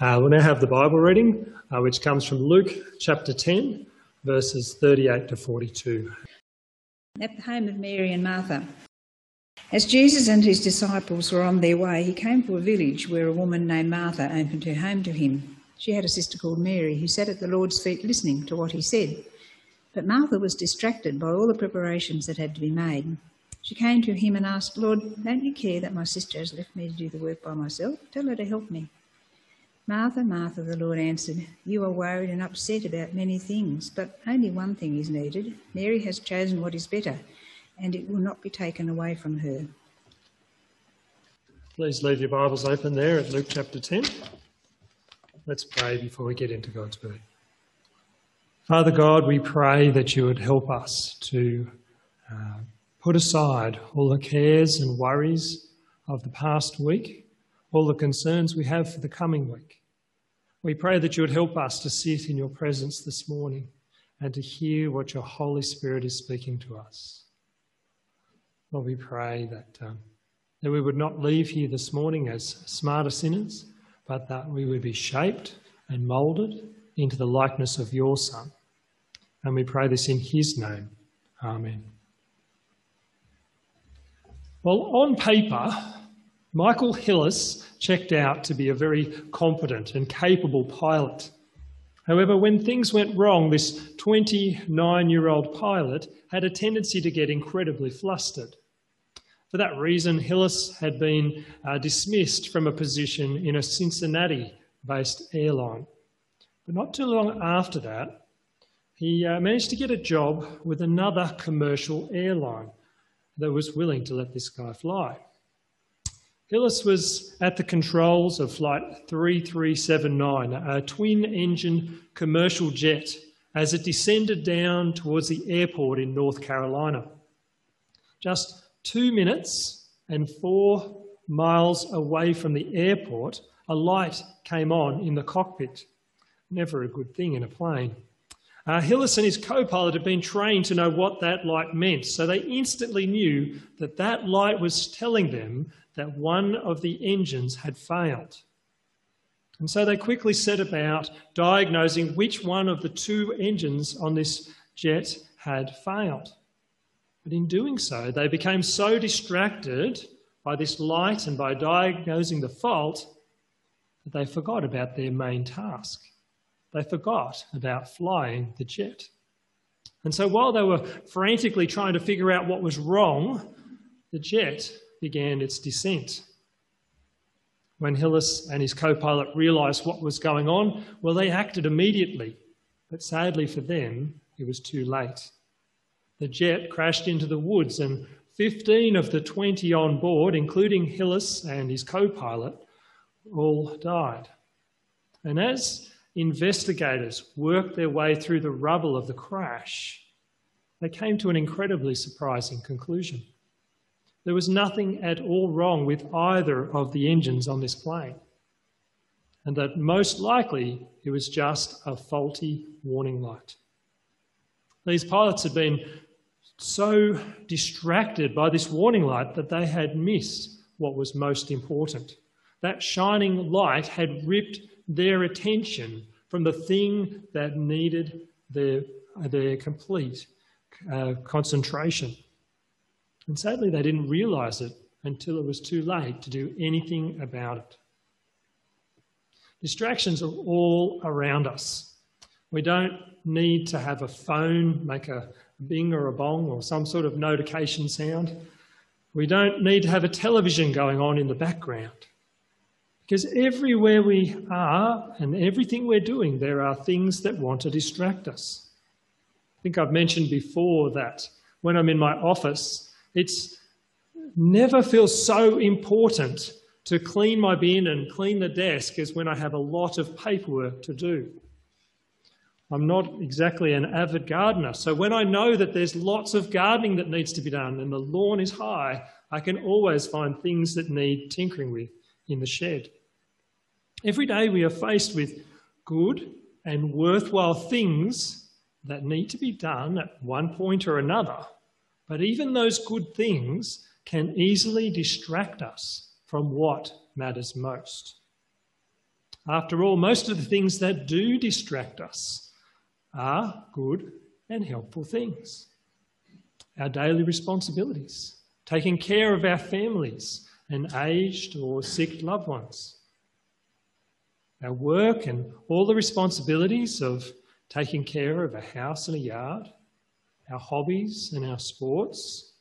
Uh, we'll now have the Bible reading, uh, which comes from Luke chapter 10, verses 38 to 42. At the home of Mary and Martha. As Jesus and his disciples were on their way, he came to a village where a woman named Martha opened her home to him. She had a sister called Mary who sat at the Lord's feet listening to what he said. But Martha was distracted by all the preparations that had to be made. She came to him and asked, Lord, don't you care that my sister has left me to do the work by myself? Tell her to help me. Martha, Martha, the Lord answered, You are worried and upset about many things, but only one thing is needed. Mary has chosen what is better, and it will not be taken away from her. Please leave your Bibles open there at Luke chapter 10. Let's pray before we get into God's Word. Father God, we pray that you would help us to uh, put aside all the cares and worries of the past week, all the concerns we have for the coming week. We pray that you would help us to sit in your presence this morning and to hear what your Holy Spirit is speaking to us. Lord, we pray that, um, that we would not leave here this morning as smarter sinners, but that we would be shaped and moulded into the likeness of your Son. And we pray this in his name. Amen. Well, on paper, Michael Hillis checked out to be a very competent and capable pilot. However, when things went wrong, this 29 year old pilot had a tendency to get incredibly flustered. For that reason, Hillis had been uh, dismissed from a position in a Cincinnati based airline. But not too long after that, he uh, managed to get a job with another commercial airline that was willing to let this guy fly. Hillis was at the controls of Flight 3379, a twin engine commercial jet, as it descended down towards the airport in North Carolina. Just two minutes and four miles away from the airport, a light came on in the cockpit. Never a good thing in a plane. Uh, Hillis and his co pilot had been trained to know what that light meant, so they instantly knew that that light was telling them that one of the engines had failed. And so they quickly set about diagnosing which one of the two engines on this jet had failed. But in doing so, they became so distracted by this light and by diagnosing the fault that they forgot about their main task they forgot about flying the jet. And so while they were frantically trying to figure out what was wrong, the jet began its descent. When Hillis and his co pilot realised what was going on, well, they acted immediately. But sadly for them, it was too late. The jet crashed into the woods, and 15 of the 20 on board, including Hillis and his co pilot, all died. And as investigators worked their way through the rubble of the crash, they came to an incredibly surprising conclusion. There was nothing at all wrong with either of the engines on this plane, and that most likely it was just a faulty warning light. These pilots had been so distracted by this warning light that they had missed what was most important. That shining light had ripped their attention from the thing that needed their, their complete uh, concentration. And sadly, they didn't realize it until it was too late to do anything about it. Distractions are all around us. We don't need to have a phone make a bing or a bong or some sort of notification sound. We don't need to have a television going on in the background. Because everywhere we are and everything we're doing, there are things that want to distract us. I think I've mentioned before that when I'm in my office, it's never feels so important to clean my bin and clean the desk as when I have a lot of paperwork to do. I'm not exactly an avid gardener, so when I know that there's lots of gardening that needs to be done and the lawn is high, I can always find things that need tinkering with in the shed. Every day we are faced with good and worthwhile things that need to be done at one point or another. But even those good things can easily distract us from what matters most. After all, most of the things that do distract us are good and helpful things. Our daily responsibilities, taking care of our families and aged or sick loved ones, our work and all the responsibilities of taking care of a house and a yard, our hobbies and our sports,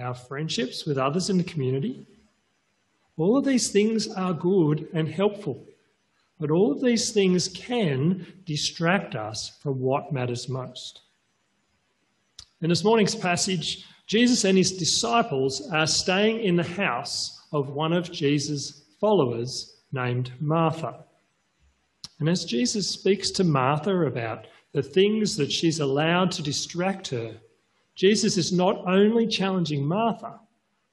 our friendships with others in the community. All of these things are good and helpful, but all of these things can distract us from what matters most. In this morning's passage, Jesus and his disciples are staying in the house of one of Jesus' followers named Martha. And as Jesus speaks to Martha about the things that she's allowed to distract her, Jesus is not only challenging Martha,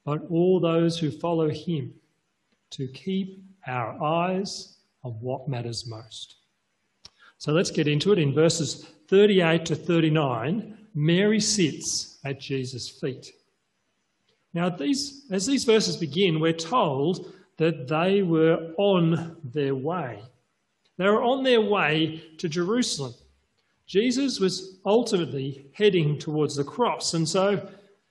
but all those who follow him to keep our eyes on what matters most. So let's get into it. In verses 38 to 39, Mary sits at Jesus' feet. Now, these, as these verses begin, we're told that they were on their way. They were on their way to Jerusalem. Jesus was ultimately heading towards the cross, and so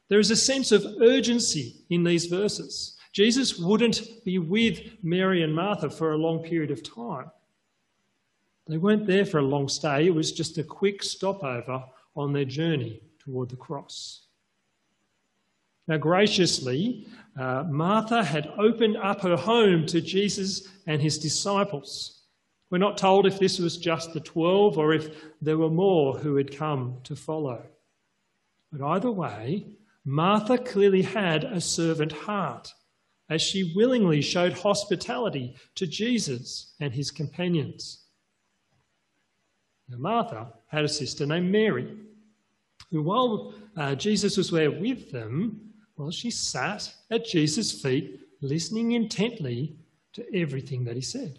there is a sense of urgency in these verses. Jesus wouldn't be with Mary and Martha for a long period of time. They weren't there for a long stay, it was just a quick stopover on their journey toward the cross. Now, graciously, uh, Martha had opened up her home to Jesus and his disciples. We're not told if this was just the 12 or if there were more who had come to follow. But either way, Martha clearly had a servant heart as she willingly showed hospitality to Jesus and his companions. Now, Martha had a sister named Mary, who, while uh, Jesus was there with them, well, she sat at Jesus' feet, listening intently to everything that he said.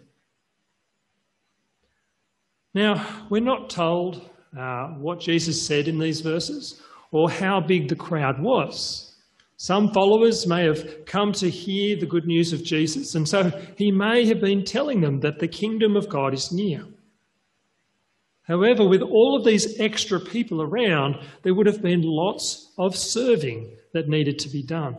Now, we're not told uh, what Jesus said in these verses or how big the crowd was. Some followers may have come to hear the good news of Jesus, and so he may have been telling them that the kingdom of God is near. However, with all of these extra people around, there would have been lots of serving that needed to be done.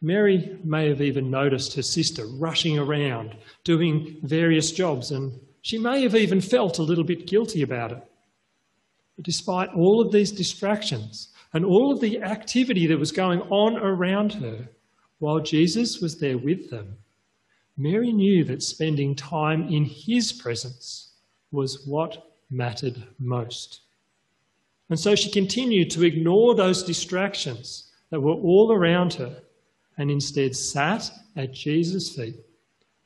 Mary may have even noticed her sister rushing around, doing various jobs, and she may have even felt a little bit guilty about it. But despite all of these distractions and all of the activity that was going on around her, while Jesus was there with them, Mary knew that spending time in his presence was what mattered most. And so she continued to ignore those distractions that were all around her and instead sat at Jesus' feet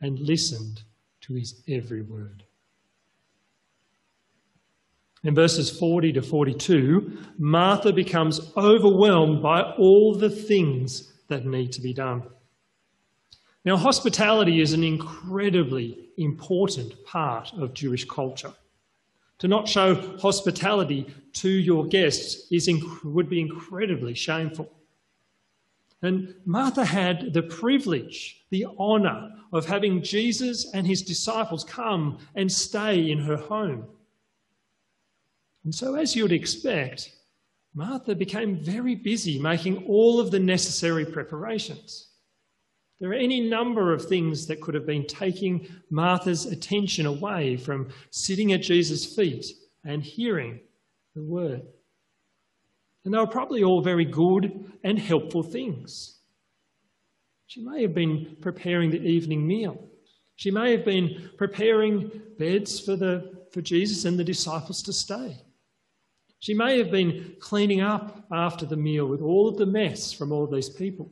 and listened to his every word. In verses 40 to 42, Martha becomes overwhelmed by all the things that need to be done. Now, hospitality is an incredibly important part of Jewish culture. To not show hospitality to your guests is, would be incredibly shameful. And Martha had the privilege, the honour of having Jesus and his disciples come and stay in her home. And so, as you'd expect, Martha became very busy making all of the necessary preparations. There are any number of things that could have been taking Martha's attention away from sitting at Jesus' feet and hearing the word. And they were probably all very good and helpful things. She may have been preparing the evening meal. She may have been preparing beds for, the, for Jesus and the disciples to stay. She may have been cleaning up after the meal with all of the mess from all of these people.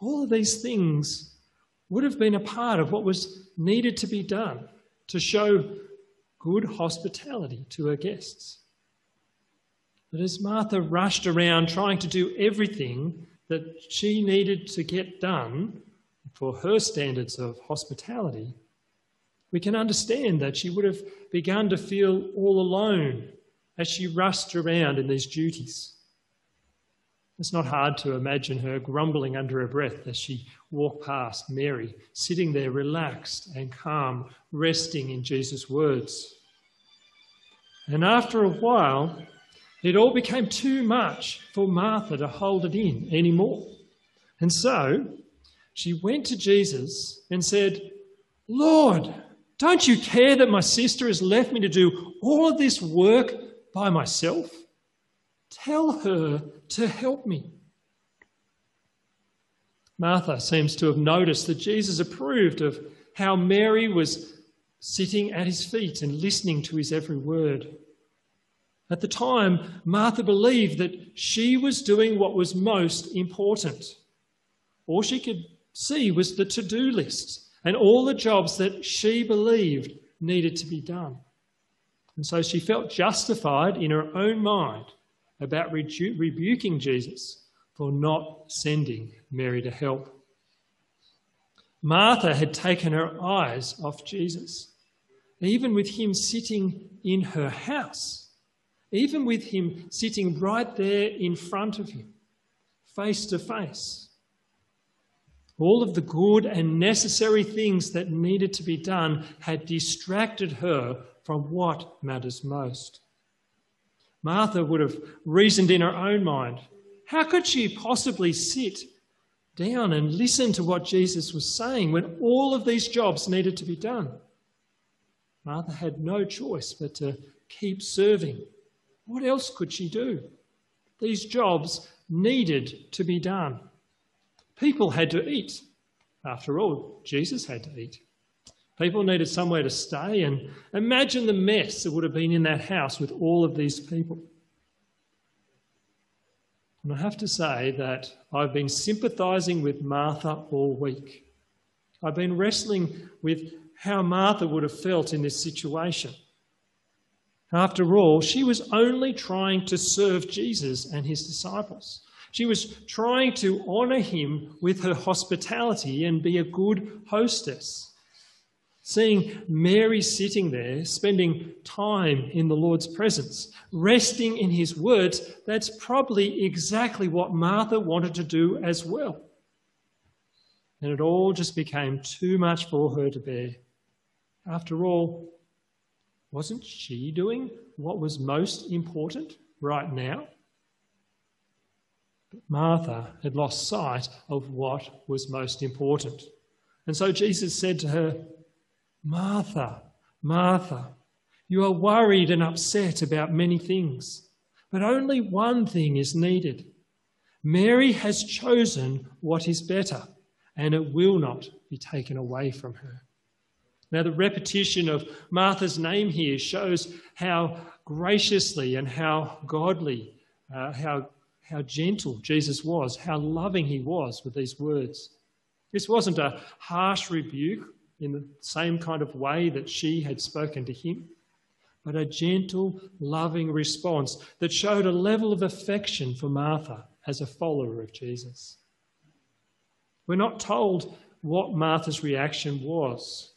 All of these things would have been a part of what was needed to be done to show good hospitality to her guests. But as Martha rushed around trying to do everything that she needed to get done for her standards of hospitality, we can understand that she would have begun to feel all alone as she rushed around in these duties. It's not hard to imagine her grumbling under her breath as she walked past Mary, sitting there relaxed and calm, resting in Jesus' words. And after a while, it all became too much for Martha to hold it in anymore. And so she went to Jesus and said, Lord, don't you care that my sister has left me to do all of this work by myself? Tell her to help me. Martha seems to have noticed that Jesus approved of how Mary was sitting at his feet and listening to his every word. At the time, Martha believed that she was doing what was most important. All she could see was the to do list and all the jobs that she believed needed to be done. And so she felt justified in her own mind about rebu- rebuking Jesus for not sending Mary to help. Martha had taken her eyes off Jesus, even with him sitting in her house, even with him sitting right there in front of him, face to face. All of the good and necessary things that needed to be done had distracted her from what matters most. Martha would have reasoned in her own mind how could she possibly sit down and listen to what Jesus was saying when all of these jobs needed to be done? Martha had no choice but to keep serving. What else could she do? These jobs needed to be done. People had to eat. After all, Jesus had to eat. People needed somewhere to stay, and imagine the mess that would have been in that house with all of these people. And I have to say that I've been sympathising with Martha all week. I've been wrestling with how Martha would have felt in this situation. After all, she was only trying to serve Jesus and his disciples. She was trying to honour him with her hospitality and be a good hostess. Seeing Mary sitting there, spending time in the Lord's presence, resting in his words, that's probably exactly what Martha wanted to do as well. And it all just became too much for her to bear. After all, wasn't she doing what was most important right now? But Martha had lost sight of what was most important. And so Jesus said to her, Martha, Martha, you are worried and upset about many things, but only one thing is needed. Mary has chosen what is better, and it will not be taken away from her. Now, the repetition of Martha's name here shows how graciously and how godly, uh, how, how gentle Jesus was, how loving he was with these words. This wasn't a harsh rebuke in the same kind of way that she had spoken to him, but a gentle, loving response that showed a level of affection for Martha as a follower of Jesus. We're not told what Martha's reaction was.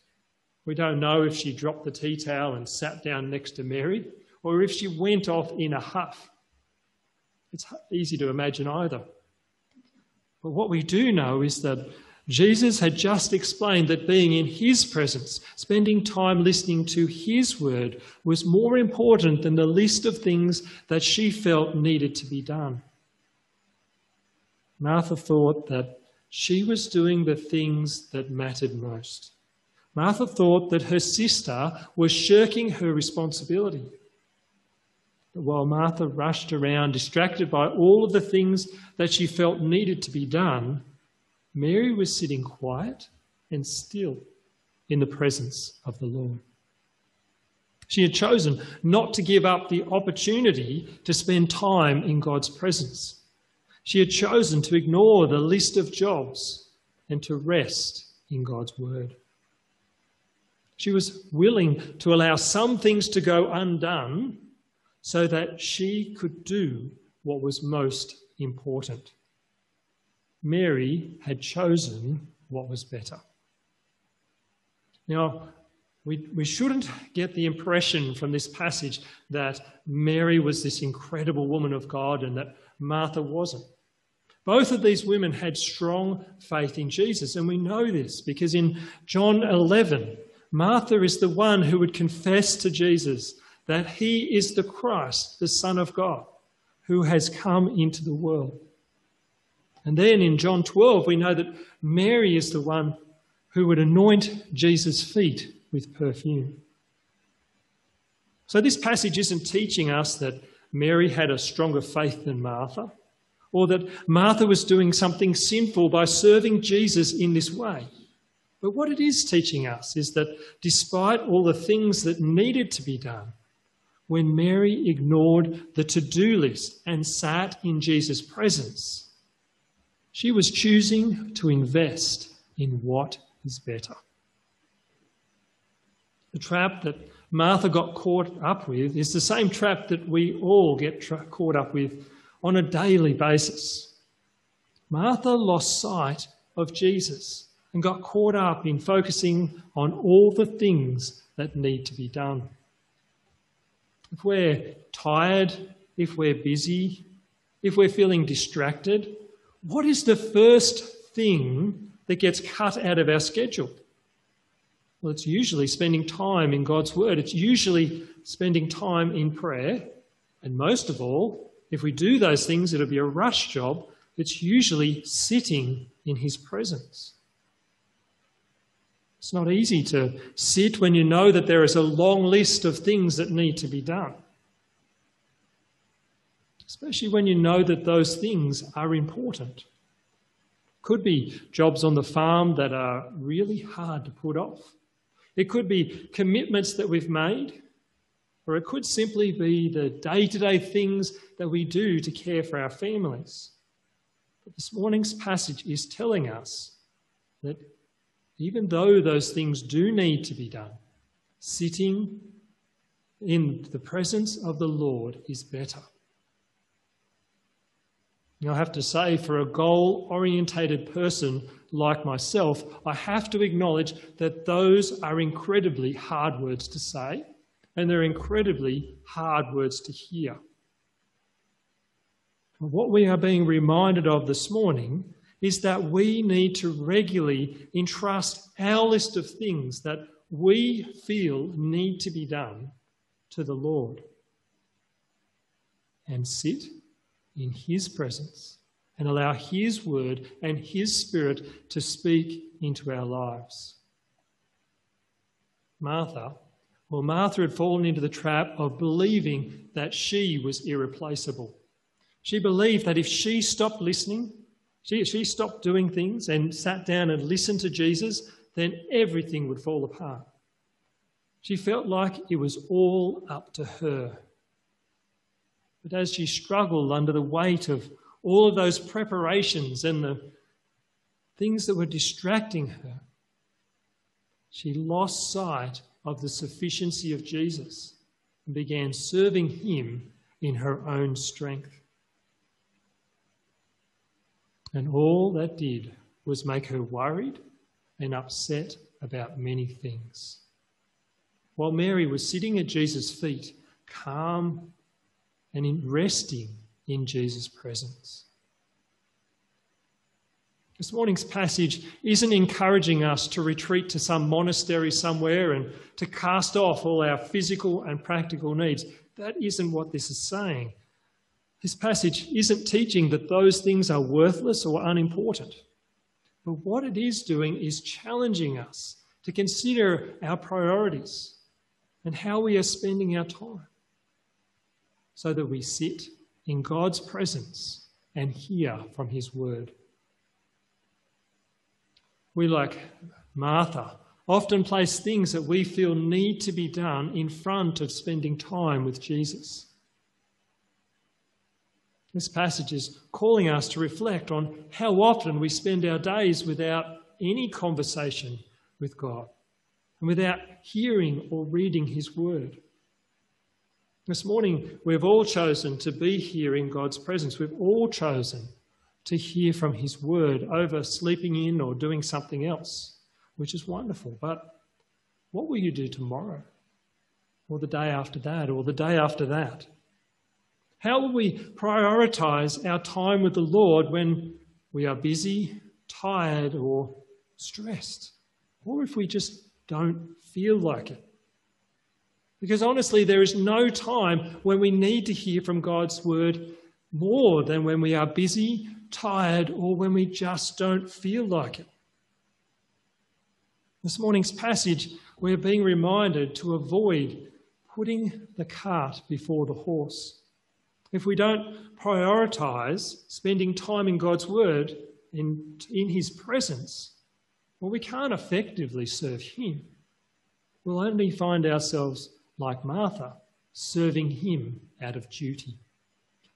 We don't know if she dropped the tea towel and sat down next to Mary, or if she went off in a huff. It's easy to imagine either. But what we do know is that Jesus had just explained that being in his presence, spending time listening to his word, was more important than the list of things that she felt needed to be done. Martha thought that she was doing the things that mattered most. Martha thought that her sister was shirking her responsibility. But while Martha rushed around, distracted by all of the things that she felt needed to be done, Mary was sitting quiet and still in the presence of the Lord. She had chosen not to give up the opportunity to spend time in God's presence. She had chosen to ignore the list of jobs and to rest in God's word. She was willing to allow some things to go undone so that she could do what was most important. Mary had chosen what was better. Now, we, we shouldn't get the impression from this passage that Mary was this incredible woman of God and that Martha wasn't. Both of these women had strong faith in Jesus, and we know this because in John 11, Martha is the one who would confess to Jesus that he is the Christ, the Son of God, who has come into the world. And then in John 12, we know that Mary is the one who would anoint Jesus' feet with perfume. So, this passage isn't teaching us that Mary had a stronger faith than Martha, or that Martha was doing something sinful by serving Jesus in this way. But what it is teaching us is that despite all the things that needed to be done, when Mary ignored the to do list and sat in Jesus' presence, she was choosing to invest in what is better. The trap that Martha got caught up with is the same trap that we all get tra- caught up with on a daily basis. Martha lost sight of Jesus and got caught up in focusing on all the things that need to be done. If we're tired, if we're busy, if we're feeling distracted, what is the first thing that gets cut out of our schedule? Well, it's usually spending time in God's Word. It's usually spending time in prayer. And most of all, if we do those things, it'll be a rush job. It's usually sitting in His presence. It's not easy to sit when you know that there is a long list of things that need to be done. Especially when you know that those things are important. Could be jobs on the farm that are really hard to put off. It could be commitments that we've made, or it could simply be the day to day things that we do to care for our families. But this morning's passage is telling us that even though those things do need to be done, sitting in the presence of the Lord is better. I have to say, for a goal orientated person like myself, I have to acknowledge that those are incredibly hard words to say and they're incredibly hard words to hear. What we are being reminded of this morning is that we need to regularly entrust our list of things that we feel need to be done to the Lord and sit in His presence and allow His word and His spirit to speak into our lives. Martha, well, Martha had fallen into the trap of believing that she was irreplaceable. She believed that if she stopped listening, she, she stopped doing things and sat down and listened to Jesus, then everything would fall apart. She felt like it was all up to her. But as she struggled under the weight of all of those preparations and the things that were distracting her, she lost sight of the sufficiency of Jesus and began serving him in her own strength. And all that did was make her worried and upset about many things. While Mary was sitting at Jesus' feet, calm and in resting in Jesus' presence. This morning's passage isn't encouraging us to retreat to some monastery somewhere and to cast off all our physical and practical needs. That isn't what this is saying. This passage isn't teaching that those things are worthless or unimportant. But what it is doing is challenging us to consider our priorities and how we are spending our time so that we sit in God's presence and hear from His word. We, like Martha, often place things that we feel need to be done in front of spending time with Jesus. This passage is calling us to reflect on how often we spend our days without any conversation with God and without hearing or reading His Word. This morning, we've all chosen to be here in God's presence. We've all chosen to hear from His Word over sleeping in or doing something else, which is wonderful. But what will you do tomorrow? Or the day after that? Or the day after that? How will we prioritize our time with the Lord when we are busy, tired, or stressed, or if we just don't feel like it. Because honestly, there is no time when we need to hear from God's word more than when we are busy, tired, or when we just don't feel like it. This morning's passage, we're being reminded to avoid putting the cart before the horse. If we don't prioritize spending time in God's Word, in, in His presence, well, we can't effectively serve Him. We'll only find ourselves like Martha, serving Him out of duty,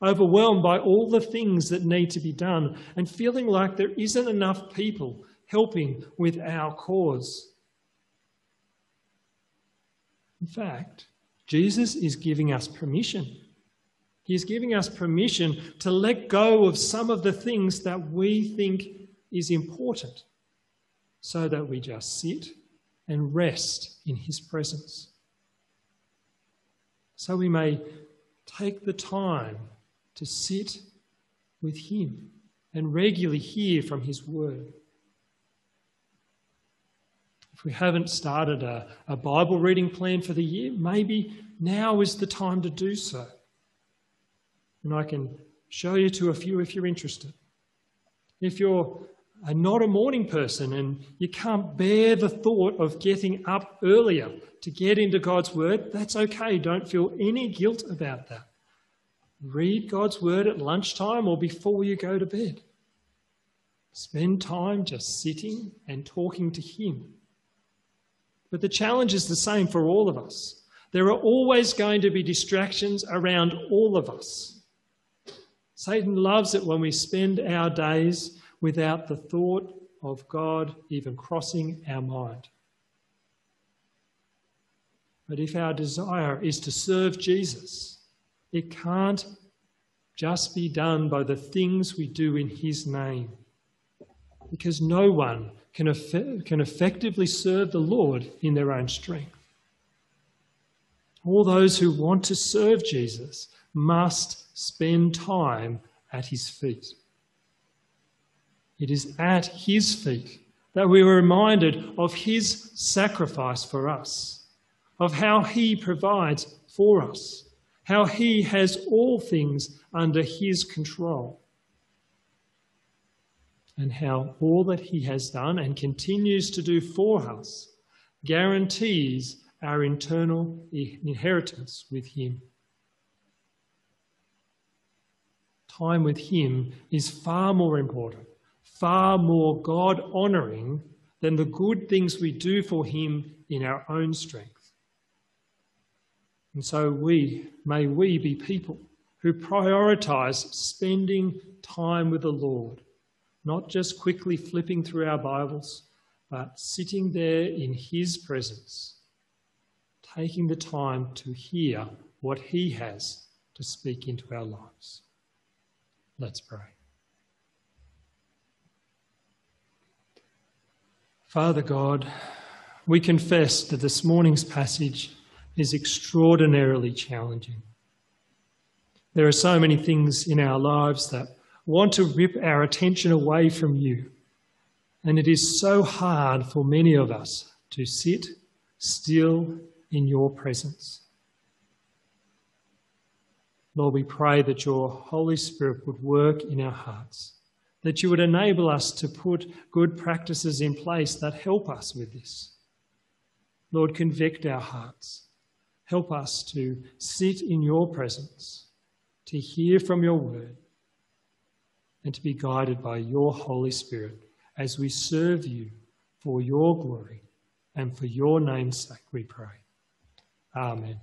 overwhelmed by all the things that need to be done, and feeling like there isn't enough people helping with our cause. In fact, Jesus is giving us permission. He's giving us permission to let go of some of the things that we think is important so that we just sit and rest in His presence. So we may take the time to sit with Him and regularly hear from His Word. If we haven't started a, a Bible reading plan for the year, maybe now is the time to do so. And I can show you to a few if you're interested. If you're are not a morning person and you can't bear the thought of getting up earlier to get into God's Word, that's okay. Don't feel any guilt about that. Read God's Word at lunchtime or before you go to bed. Spend time just sitting and talking to Him. But the challenge is the same for all of us. There are always going to be distractions around all of us. Satan loves it when we spend our days without the thought of God even crossing our mind. But if our desire is to serve Jesus, it can't just be done by the things we do in His name. Because no one can, eff- can effectively serve the Lord in their own strength. All those who want to serve Jesus must spend time at His feet. It is at his feet that we are reminded of his sacrifice for us, of how he provides for us, how he has all things under his control, and how all that he has done and continues to do for us guarantees our eternal inheritance with him. Time with him is far more important far more God honouring than the good things we do for Him in our own strength. And so we, may we be people who prioritise spending time with the Lord, not just quickly flipping through our Bibles, but sitting there in His presence, taking the time to hear what He has to speak into our lives. Let's pray. Father God, we confess that this morning's passage is extraordinarily challenging. There are so many things in our lives that want to rip our attention away from you. And it is so hard for many of us to sit still in your presence. Lord, we pray that your Holy Spirit would work in our hearts that you would enable us to put good practices in place that help us with this. Lord, convict our hearts. Help us to sit in your presence, to hear from your word, and to be guided by your Holy Spirit as we serve you for your glory and for your name's sake, we pray. Amen.